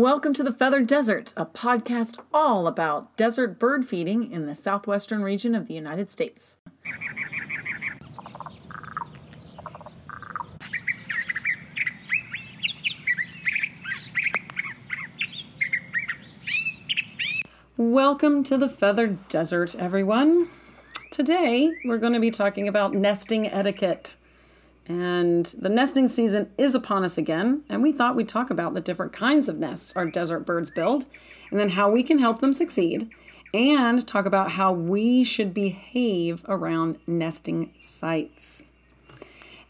Welcome to the Feathered Desert, a podcast all about desert bird feeding in the southwestern region of the United States. Welcome to the Feathered Desert, everyone. Today, we're going to be talking about nesting etiquette. And the nesting season is upon us again, and we thought we'd talk about the different kinds of nests our desert birds build, and then how we can help them succeed, and talk about how we should behave around nesting sites.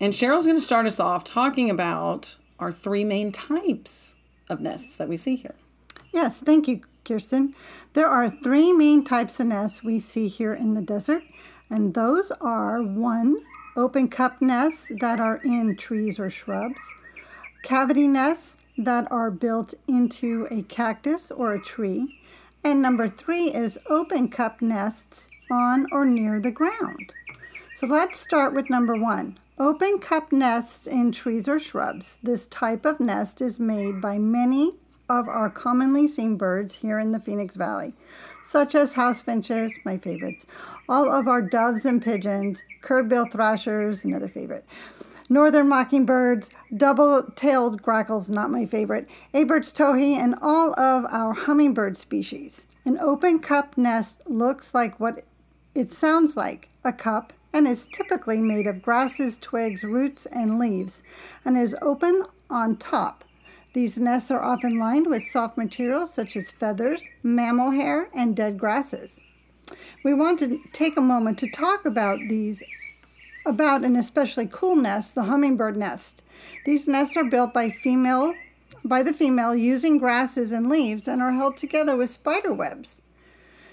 And Cheryl's going to start us off talking about our three main types of nests that we see here. Yes, thank you, Kiersten. There are three main types of nests we see here in the desert, and those are one, open cup nests that are in trees or shrubs, cavity nests that are built into a cactus or a tree, and number three is open cup nests on or near the ground. So let's start with number one. Open cup nests in trees or shrubs. This type of nest is made by many of our commonly seen birds here in the Phoenix Valley, such as house finches, my favorites, all of our doves and pigeons, curve-billed thrashers, another favorite, northern mockingbirds, double-tailed grackles, not my favorite, Abert's towhee, and all of our hummingbird species. An open cup nest looks like what it sounds like, a cup, and is typically made of grasses, twigs, roots, and leaves, and is open on top. These nests are often lined with soft materials such as feathers, mammal hair, and dead grasses. We want to take a moment to talk about these about an especially cool nest, the hummingbird nest. These nests are built by female by the female using grasses and leaves and are held together with spider webs.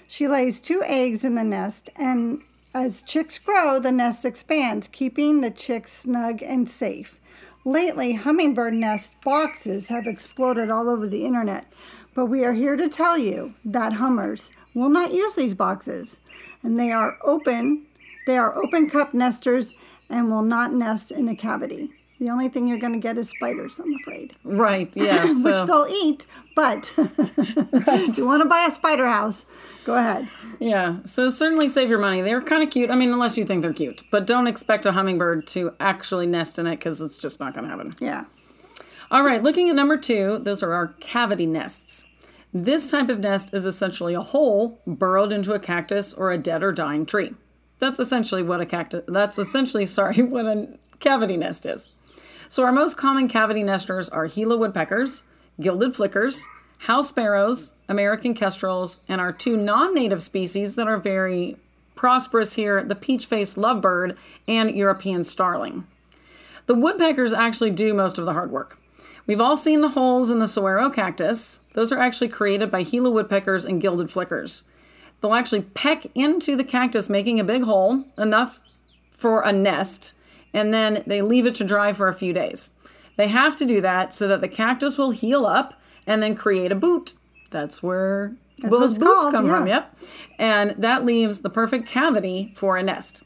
She lays two eggs in the nest and as chicks grow, the nest expands, keeping the chicks snug and safe. Lately, hummingbird nest boxes have exploded all over the internet, but we are here to tell you that hummers will not use these boxes, and they are open. They are open cup nesters and will not nest in a cavity. The only thing you're going to get is spiders, I'm afraid. Right, yes. Which they'll eat, but if you want to buy a spider house, go ahead. Yeah, so certainly save your money. They're kind of cute. I mean, unless you think they're cute, but don't expect a hummingbird to actually nest in it because it's just not going to happen. Yeah. All right, looking at number two, those are our cavity nests. This type of nest is essentially a hole burrowed into a cactus or a dead or dying tree. That's essentially what a cactus. That's essentially, sorry, what a cavity nest is. So our most common cavity nesters are Gila woodpeckers, gilded flickers, house sparrows, American kestrels, and our two non-native species that are very prosperous here, the peach-faced lovebird and European starling. The woodpeckers actually do most of the hard work. We've all seen the holes in the saguaro cactus. Those are actually created by Gila woodpeckers and gilded flickers. They'll actually peck into the cactus, making a big hole, enough for a nest, and then they leave it to dry for a few days. They have to do that so that the cactus will heal up and then create a boot. That's where That's those boots called, come from. Yep. And that leaves the perfect cavity for a nest.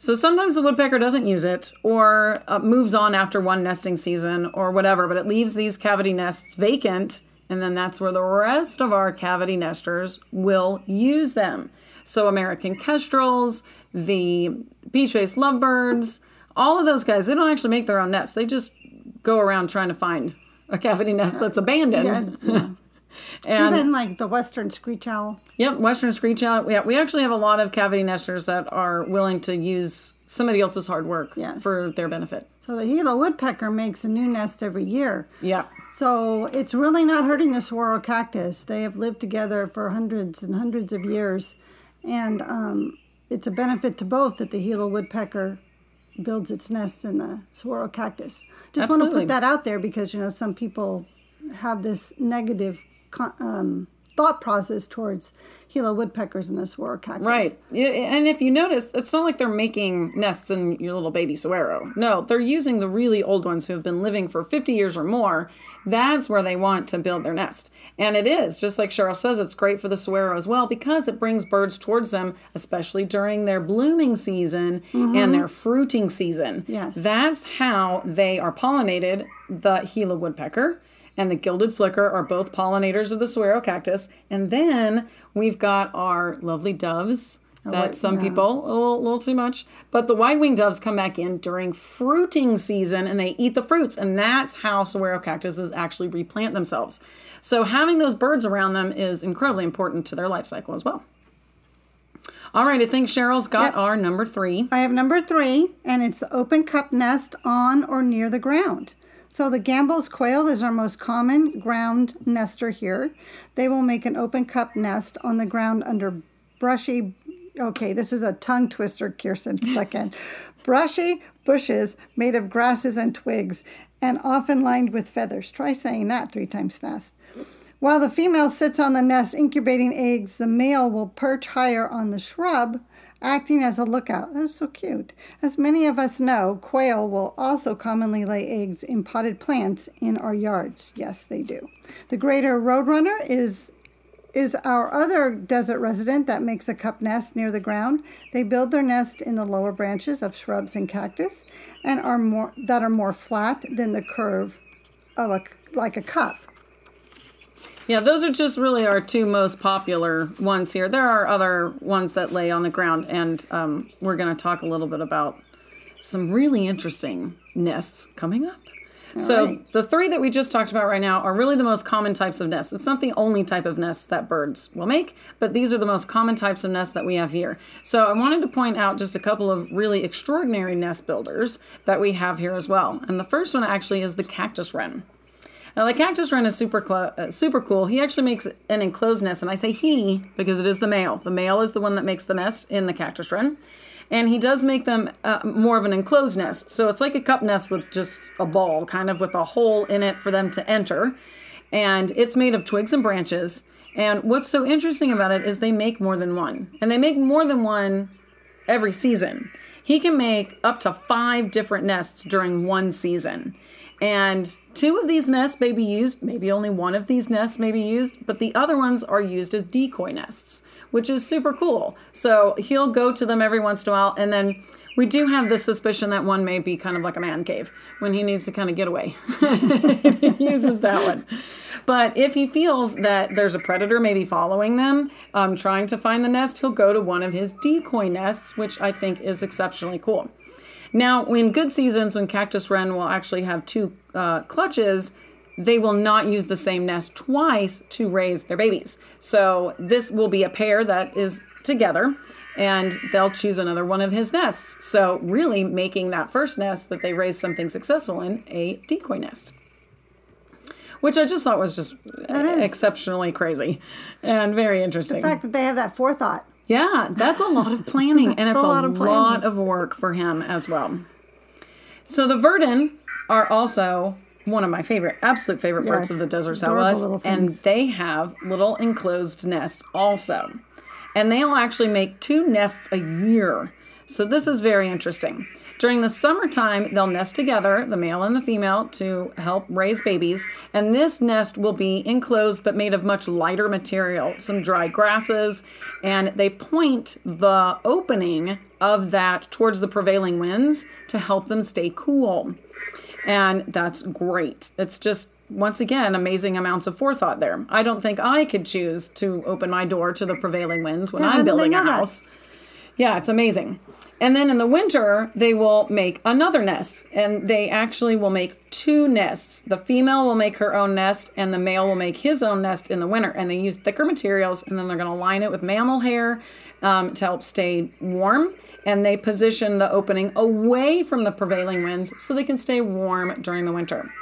So sometimes the woodpecker doesn't use it or uh, moves on after one nesting season or whatever, but it leaves these cavity nests vacant, and then that's where the rest of our cavity nesters will use them. So American kestrels, the peach-faced lovebirds, all of those guys, they don't actually make their own nests. They just go around trying to find a cavity nest that's abandoned. Yeah. and Even like the western screech owl. Yep, Western Screech Owl. Yeah, we actually have a lot of cavity nesters that are willing to use somebody else's hard work Yes. for their benefit. So the Gila woodpecker makes a new nest every year. Yeah. So it's really not hurting the saguaro cactus. They have lived together for hundreds and hundreds of years, and um, it's a benefit to both that the Gila woodpecker builds its nest in the saguaro cactus. Just want to put that out there because you know some people have this negative um, thought process towards Gila woodpeckers in this saguaro cactus. Right. Yeah, and if you notice, it's not like they're making nests in your little baby saguaro. No, they're using the really old ones who have been living for 50 years or more. That's where they want to build their nest. And it is, just like Cheryl says, it's great for the saguaro as well because it brings birds towards them, especially during their blooming season and mm-hmm. their fruiting season. Yes. That's how they are pollinated, the Gila woodpecker. And the gilded flicker are both pollinators of the saguaro cactus. And then we've got our lovely doves. That some yeah. people a little, little too much, but the white winged doves come back in during fruiting season and they eat the fruits, and that's how saguaro cactuses actually replant themselves. So having those birds around them is incredibly important to their life cycle as well. All right, I think Cheryl's got Yep. our number three. I have number three, and it's open cup nest on or near the ground. So the Gambel's quail is our most common ground nester here. They will make an open cup nest on the ground under brushy, okay, this is a tongue twister Kiersten stuck in. brushy bushes made of grasses and twigs and often lined with feathers. Try saying that three times fast. While the female sits on the nest incubating eggs, the male will perch higher on the shrub, acting as a lookout. That's so cute. As many of us know, quail will also commonly lay eggs in potted plants in our yards. Yes, they do. The greater roadrunner is is our other desert resident that makes a cup nest near the ground. They build their nest in the lower branches of shrubs and cactus and are more that are more flat than the curve of a like a cup. Yeah, those are just really our two most popular ones here. There are other ones that lay on the ground, and um, we're going to talk a little bit about some really interesting nests coming up. so, right. the three that we just talked about right now are really the most common types of nests. It's not the only type of nests that birds will make, but these are the most common types of nests that we have here. So, I wanted to point out just a couple of really extraordinary nest builders that we have here as well. And the first one actually is the cactus wren. Now, the cactus wren is super cl- uh, super cool. He actually makes an enclosed nest, and I say he because it is the male. The male is the one that makes the nest in the cactus wren, and he does make them uh, more of an enclosed nest. So it's like a cup nest with just a ball, kind of with a hole in it for them to enter, and it's made of twigs and branches. And what's so interesting about it is they make more than one, and they make more than one every season. He can make up to five different nests during one season. And two of these nests may be used, maybe only one of these nests may be used, but the other ones are used as decoy nests, which is super cool. So he'll go to them every once in a while, and then we do have the suspicion that one may be kind of like a man cave when he needs to kind of get away. he uses that one. But if he feels that there's a predator maybe following them, um, trying to find the nest, he'll go to one of his decoy nests, which I think is exceptionally cool. Now, in good seasons, when cactus wren will actually have two uh, clutches, they will not use the same nest twice to raise their babies. So this will be a pair that is together and they'll choose another one of his nests. So really making that first nest that they raised something successful in a decoy nest. Which I just thought was just exceptionally crazy and very interesting. The fact that they have that forethought. Yeah, that's a lot of planning, and it's a a, lot of planning. lot of work for him as well. So the verdin are also one of my favorite, absolute favorite birds Yes, of the desert Southwest, and they have little enclosed nests also, and they'll actually make two nests a year. So this is very interesting. During the summertime, they'll nest together, the male and the female, to help raise babies. And this nest will be enclosed but made of much lighter material, some dry grasses, and they point the opening of that towards the prevailing winds to help them stay cool. And that's great. It's just once again amazing amounts of forethought there. I don't think I could choose to open my door to the prevailing winds when Yeah, I'm building a know that? house. Yeah, it's amazing. And then in the winter, they will make another nest, and they actually will make two nests. The female will make her own nest, and the male will make his own nest in the winter. And they use thicker materials, and then they're going to line it with mammal hair um, to help stay warm. And they position the opening away from the prevailing winds so they can stay warm during the winter.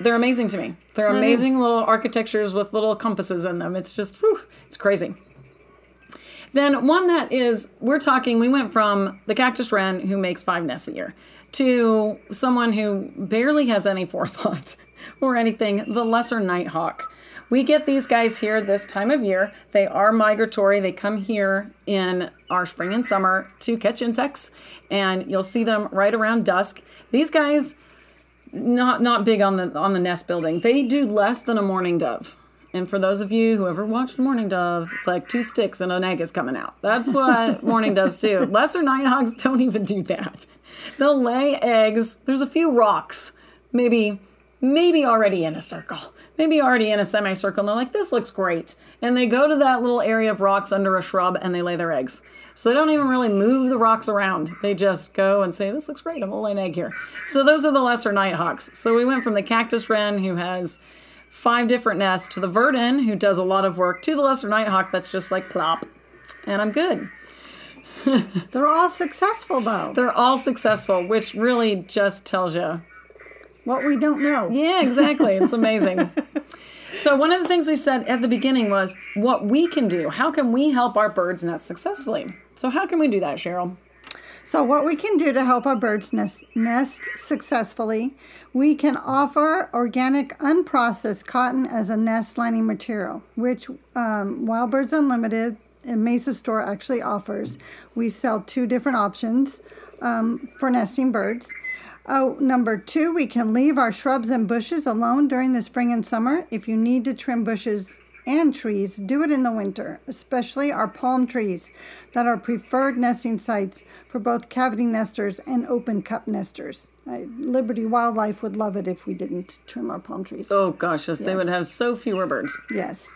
They're amazing to me. They're amazing little architectures with little compasses in them. It's just, whew, it's crazy. Then one that is, we're talking, we went from the cactus wren who makes five nests a year to someone who barely has any forethought or anything, the lesser nighthawk. We get these guys here this time of year. They are migratory. They come here in our spring and summer to catch insects, and you'll see them right around dusk. These guys, not not big on the on the nest building. They do less than a mourning dove. And for those of you who ever watched Mourning Dove, it's like two sticks and an egg is coming out. That's what mourning doves do. Lesser nighthawks don't even do that. They'll lay eggs. There's a few rocks, maybe maybe already in a circle, maybe already in a semicircle, and they're like, this looks great. And they go to that little area of rocks under a shrub and they lay their eggs. So they don't even really move the rocks around. They just go and say, this looks great, I'm gonna lay an egg here. So those are the lesser nighthawks. So we went from the cactus wren, who has five different nests, to the verdin, who does a lot of work, to the lesser nighthawk that's just like plop. And I'm good. They're all successful though. They're all successful, which really just tells you What we don't know. Yeah, exactly. It's amazing. so, one of the things we said at the beginning was what we can do. How can we help our birds nest successfully? So, how can we do that, Cheryl? So, what we can do to help our birds nest, nest successfully, we can offer organic unprocessed cotton as a nest lining material, which um, Wild Birds Unlimited and Mesa Store actually offers. We sell two different options um, for nesting birds. Oh, number two, we can leave our shrubs and bushes alone during the spring and summer. If you need to trim bushes and trees, do it in the winter, especially our palm trees that are preferred nesting sites for both cavity nesters and open cup nesters. I, Liberty Wildlife would love it if we didn't trim our palm trees. Oh, gosh, yes, they would have so fewer birds. Yes.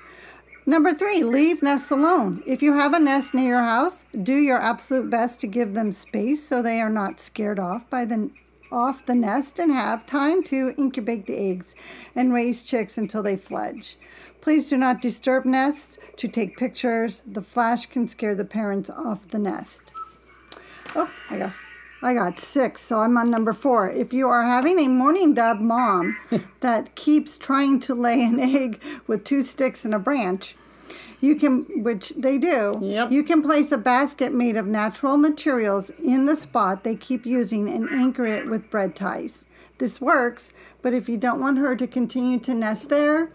Number three, leave nests alone. If you have a nest near your house, do your absolute best to give them space so they are not scared off by the off the nest and have time to incubate the eggs and raise chicks until they fledge. Please do not disturb nests to take pictures. The flash can scare the parents off the nest. Oh, I got I got six, so I'm on number four. If you are having a mourning dove mom that keeps trying to lay an egg with two sticks and a branch, you can, which they do, Yep. you can place a basket made of natural materials in the spot they keep using and anchor it with bread ties. This works, but if you don't want her to continue to nest there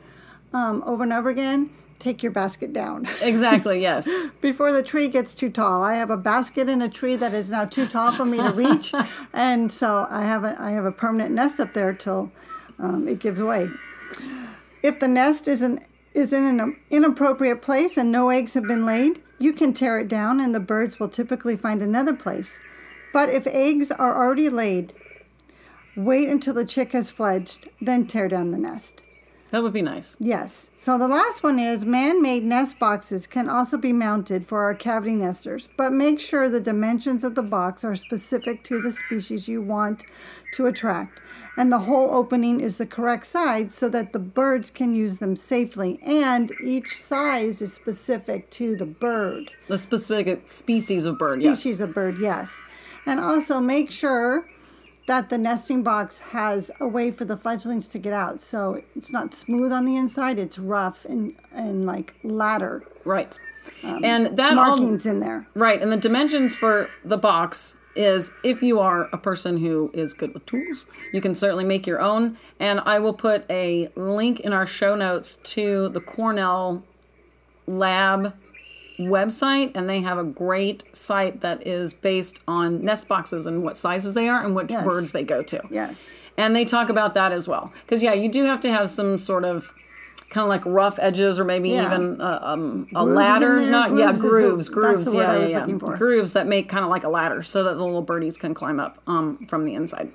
um, over and over again, take your basket down. Exactly, yes. before the tree gets too tall. I have a basket in a tree that is now too tall for me to reach, and so I have a I have a permanent nest up there till um, it gives way. If the nest is an is in an inappropriate place and no eggs have been laid, you can tear it down, and the birds will typically find another place. But if eggs are already laid, wait until the chick has fledged, then tear down the nest. That would be nice. Yes. So the last one is man made nest boxes can also be mounted for our cavity nesters, but make sure the dimensions of the box are specific to the species you want to attract. And the whole opening is the correct size so that the birds can use them safely. And each size is specific to the bird The specific species of bird, yes. species of bird, yes. And also make sure that the nesting box has a way for the fledglings to get out. So it's not smooth on the inside, it's rough and, and like ladder Right. Um, and that all, markings in there. Right, and the dimensions for the box is if you are a person who is good with tools, you can certainly make your own. And I will put a link in our show notes to the Cornell Lab website, and they have a great site that is based on nest boxes and what sizes they are and which Yes. birds they go to. Yes. And they talk about that as well. Because, yeah, you do have to have some sort of kind of like rough edges or maybe Yeah. even uh, um, a Grooves ladder. Not, yeah, Grooves the- grooves, grooves. yeah, I yeah, was yeah. looking for. Grooves that make kind of like a ladder so that the little birdies can climb up um, from the inside.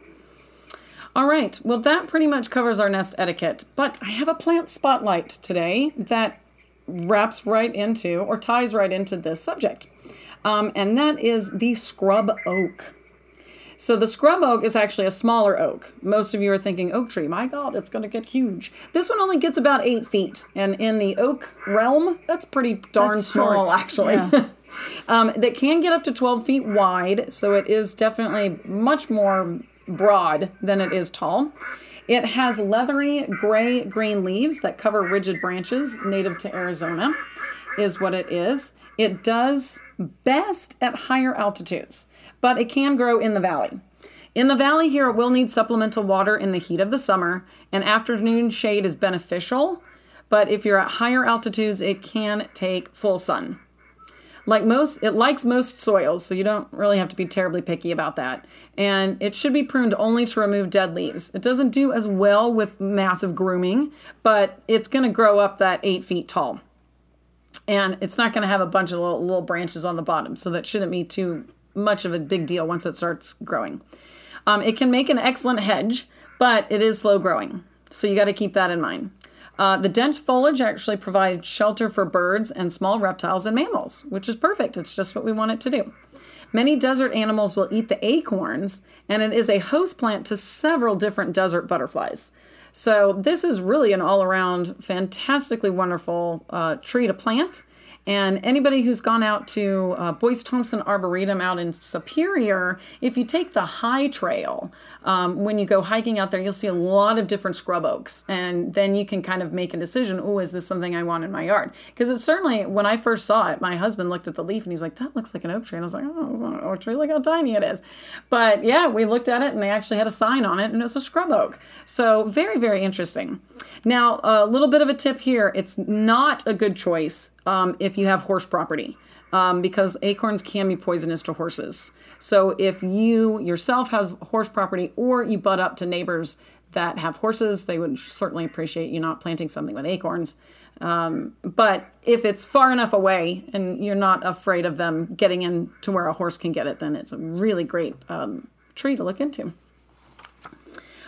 All right, well, that pretty much covers our nest etiquette. But I have a plant spotlight today that wraps right into or ties right into this subject. Um, and that is the scrub oak. So the scrub oak is actually a smaller oak. Most of you are thinking oak tree. My God, it's going to get huge. This one only gets about eight feet, and in the oak realm, that's pretty darn That's small, short. actually. Yeah. um, that can get up to 12 feet wide, so it is definitely much more broad than it is tall. It has leathery gray green leaves that cover rigid branches, native to Arizona, is what it is. It does best at higher altitudes, but it can grow in the valley. In the valley here, it will need supplemental water in the heat of the summer, and afternoon shade is beneficial. But if you're at higher altitudes, it can take full sun. Like most, it likes most soils, so you don't really have to be terribly picky about that. And it should be pruned only to remove dead leaves. It doesn't do as well with massive grooming, but it's going to grow up that eight feet tall. And it's not going to have a bunch of little, little branches on the bottom, so that shouldn't be too much of a big deal once it starts growing. Um, it can make an excellent hedge, but it is slow growing. So you got to keep that in mind. Uh, the dense foliage actually provides shelter for birds and small reptiles and mammals, which is perfect. It's just what we want it to do. Many desert animals will eat the acorns, and it is a host plant to several different desert butterflies. So, this is really an all around fantastically wonderful uh, tree to plant. And anybody who's gone out to uh, Boyce Thompson Arboretum out in Superior, if you take the high trail, um, when you go hiking out there, you'll see a lot of different scrub oaks. And then you can kind of make a decision oh, is this something I want in my yard? Because it's certainly, when I first saw it, my husband looked at the leaf and he's like, that looks like an oak tree. And I was like, oh, it's not an oak tree. Look how tiny it is. But yeah, we looked at it and they actually had a sign on it and it was a scrub oak. So very, very interesting. Now, a little bit of a tip here it's not a good choice um, if you have horse property. Um, because acorns can be poisonous to horses. So if you yourself have horse property or you butt up to neighbors that have horses, they would certainly appreciate you not planting something with acorns. Um, but if it's far enough away and you're not afraid of them getting in to where a horse can get it, then it's a really great um, tree to look into.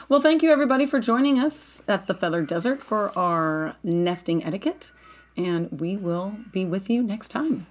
Well, thank you everybody for joining us at the Feather Desert for our nesting etiquette and we will be with you next time.